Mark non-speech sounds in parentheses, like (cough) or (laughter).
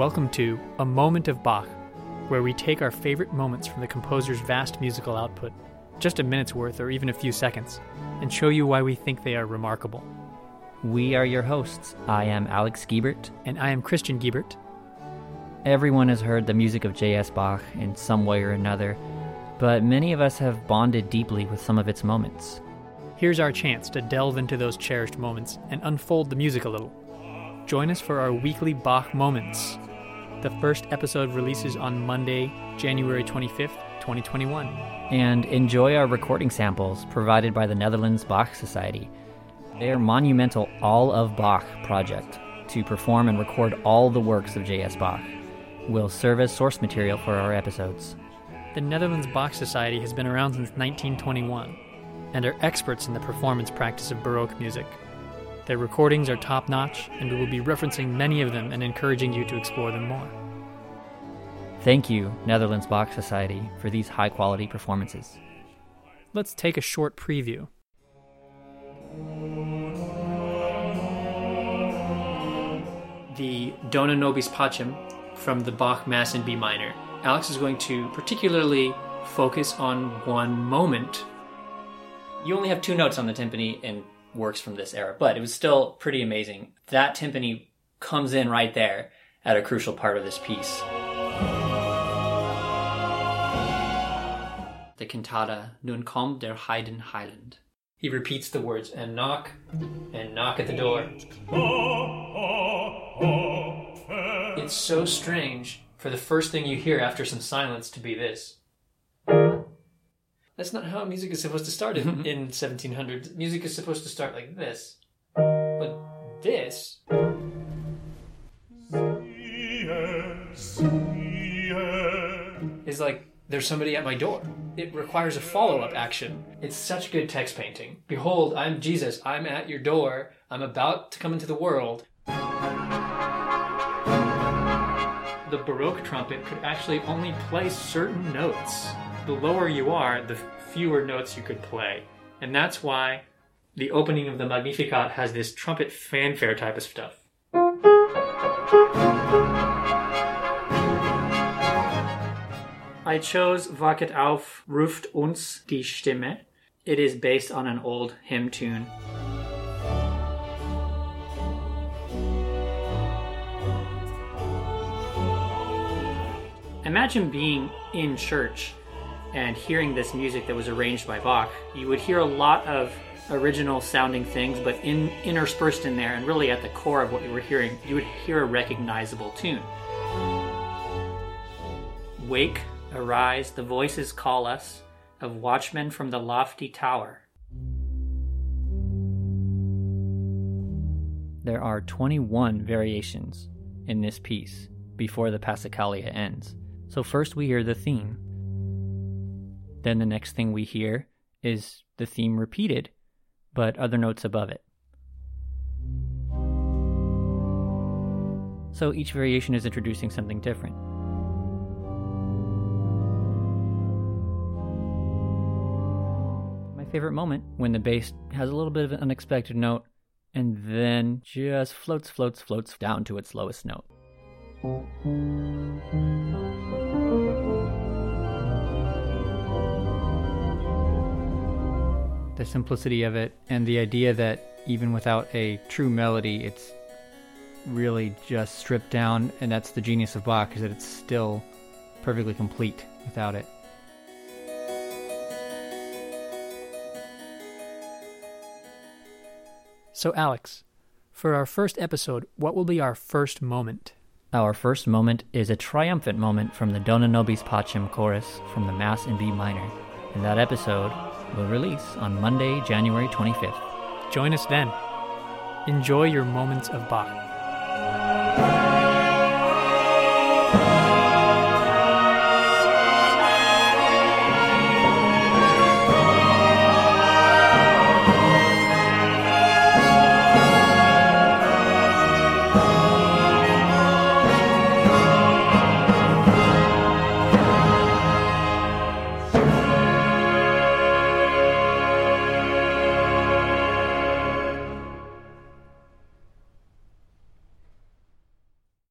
Welcome to A Moment of Bach, where we take our favorite moments from the composer's vast musical output, just a minute's worth or even a few seconds, and show you why we think they are remarkable. We are your hosts. I am Alex Guebert. And I am Christian Guebert. Everyone has heard the music of J.S. Bach in some way or another, but many of us have bonded deeply with some of its moments. Here's our chance to delve into those cherished moments and unfold the music a little. Join us for our weekly Bach Moments. The first episode releases on Monday, January 25th, 2021. And enjoy our recording samples provided by the Netherlands Bach Society. Their monumental All of Bach project to perform and record all the works of J.S. Bach will serve as source material for our episodes. The Netherlands Bach Society has been around since 1921 and are experts in the performance practice of Baroque music. Their recordings are top notch, and we will be referencing many of them and encouraging you to explore them more. Thank you, Netherlands Bach Society, for these high quality performances. Let's take a short preview. The Dona Nobis Pacem from the Bach Mass in B minor. Alex is going to particularly focus on one moment you only have two notes on the timpani in works from this era, but it was still pretty amazing. That timpani comes in right there at a crucial part of this piece. The cantata Nun kommt der Heiden Heiland. He repeats the words and knock and knock at the door. It's so strange for the first thing you hear after some silence to be this. That's not how music is supposed to start in, (laughs) in 1700s. Music is supposed to start like this. But this. Is like there's somebody at my door. It requires a follow up action. It's such good text painting. Behold, I'm Jesus. I'm at your door. I'm about to come into the world. The Baroque trumpet could actually only play certain notes the lower you are, the fewer notes you could play. And that's why the opening of the Magnificat has this trumpet fanfare type of stuff. I chose Wachet auf, ruft uns die Stimme. It is based on an old hymn tune. Imagine being in church and hearing this music that was arranged by Bach, you would hear a lot of original sounding things, but in, interspersed in there, and really at the core of what you were hearing, you would hear a recognizable tune. Wake, arise, the voices call us, of watchmen from the lofty tower. There are 21 variations in this piece before the Passacaglia ends. So, first we hear the theme, then the next thing we hear is the theme repeated, but other notes above it. So each variation is introducing something different. My favorite moment when the bass has a little bit of an unexpected note and then just floats, floats, floats down to its lowest note. The simplicity of it and the idea that even without a true melody, it's really just stripped down, and that's the genius of Bach, is that it's still perfectly complete without it. So, Alex, for our first episode, what will be our first moment? Our first moment is a triumphant moment from the Dona Nobis Pacem chorus from the Mass in B minor. In that episode, will release on Monday, January 25th. Join us then. Enjoy your moments of Bach.